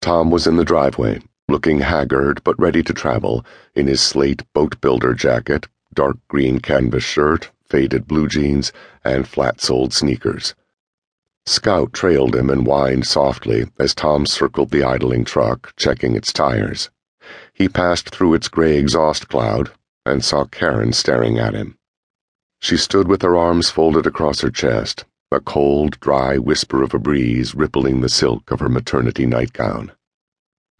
Tom was in the driveway, looking haggard but ready to travel, in his slate boat builder jacket, dark green canvas shirt, faded blue jeans, and flat soled sneakers. Scout trailed him and whined softly as Tom circled the idling truck, checking its tires. He passed through its gray exhaust cloud and saw Karen staring at him. She stood with her arms folded across her chest, a cold, dry whisper of a breeze rippling the silk of her maternity nightgown.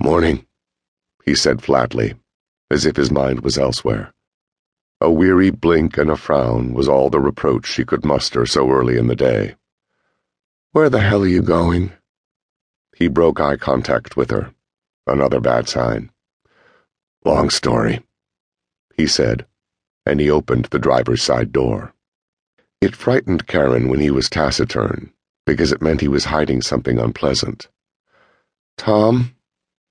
Morning, he said flatly, as if his mind was elsewhere. A weary blink and a frown was all the reproach she could muster so early in the day. Where the hell are you going? He broke eye contact with her. Another bad sign. Long story, he said, and he opened the driver's side door. It frightened Karen when he was taciturn, because it meant he was hiding something unpleasant. Tom,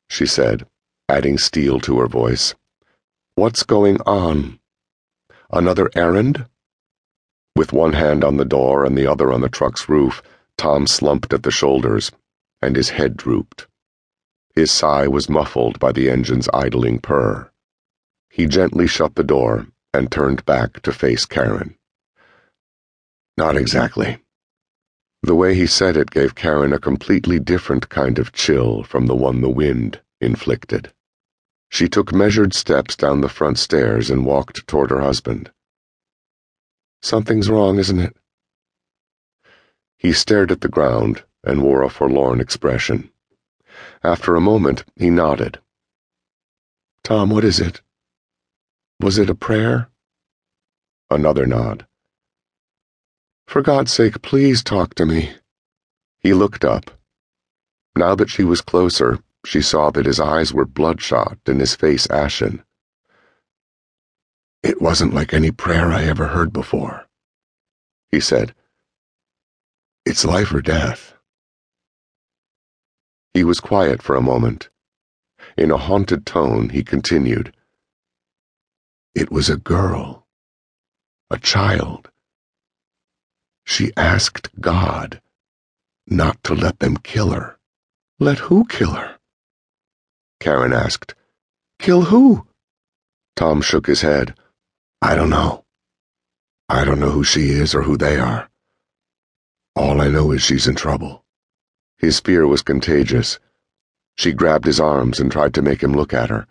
she said, adding steel to her voice, what's going on? Another errand? With one hand on the door and the other on the truck's roof, Tom slumped at the shoulders, and his head drooped. His sigh was muffled by the engine's idling purr. He gently shut the door and turned back to face Karen. Not exactly. The way he said it gave Karen a completely different kind of chill from the one the wind inflicted. She took measured steps down the front stairs and walked toward her husband. Something's wrong, isn't it? He stared at the ground and wore a forlorn expression. After a moment, he nodded. Tom, what is it? Was it a prayer? Another nod. For God's sake, please talk to me. He looked up. Now that she was closer, she saw that his eyes were bloodshot and his face ashen. It wasn't like any prayer I ever heard before, he said. It's life or death. He was quiet for a moment. In a haunted tone, he continued. It was a girl. A child. She asked God not to let them kill her. Let who kill her? Karen asked. Kill who? Tom shook his head. I don't know. I don't know who she is or who they are. All I know is she's in trouble. His fear was contagious. She grabbed his arms and tried to make him look at her.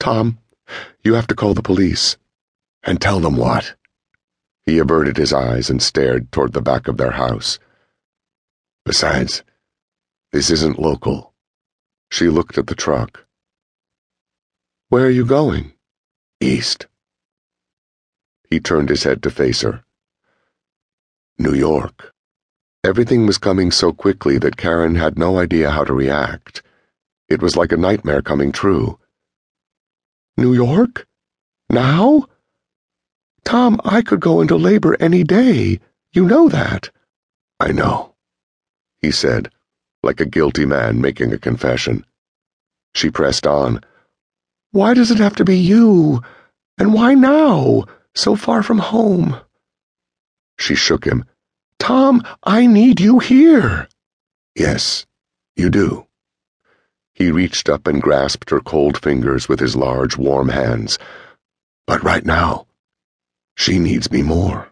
Tom, you have to call the police. And tell them what? He averted his eyes and stared toward the back of their house. Besides, this isn't local. She looked at the truck. Where are you going? East. He turned his head to face her. New York. Everything was coming so quickly that Karen had no idea how to react. It was like a nightmare coming true. New York? Now? Tom, I could go into labor any day. You know that. I know, he said, like a guilty man making a confession. She pressed on. Why does it have to be you? And why now, so far from home? She shook him. Tom, I need you here. Yes, you do. He reached up and grasped her cold fingers with his large, warm hands. But right now, she needs me more.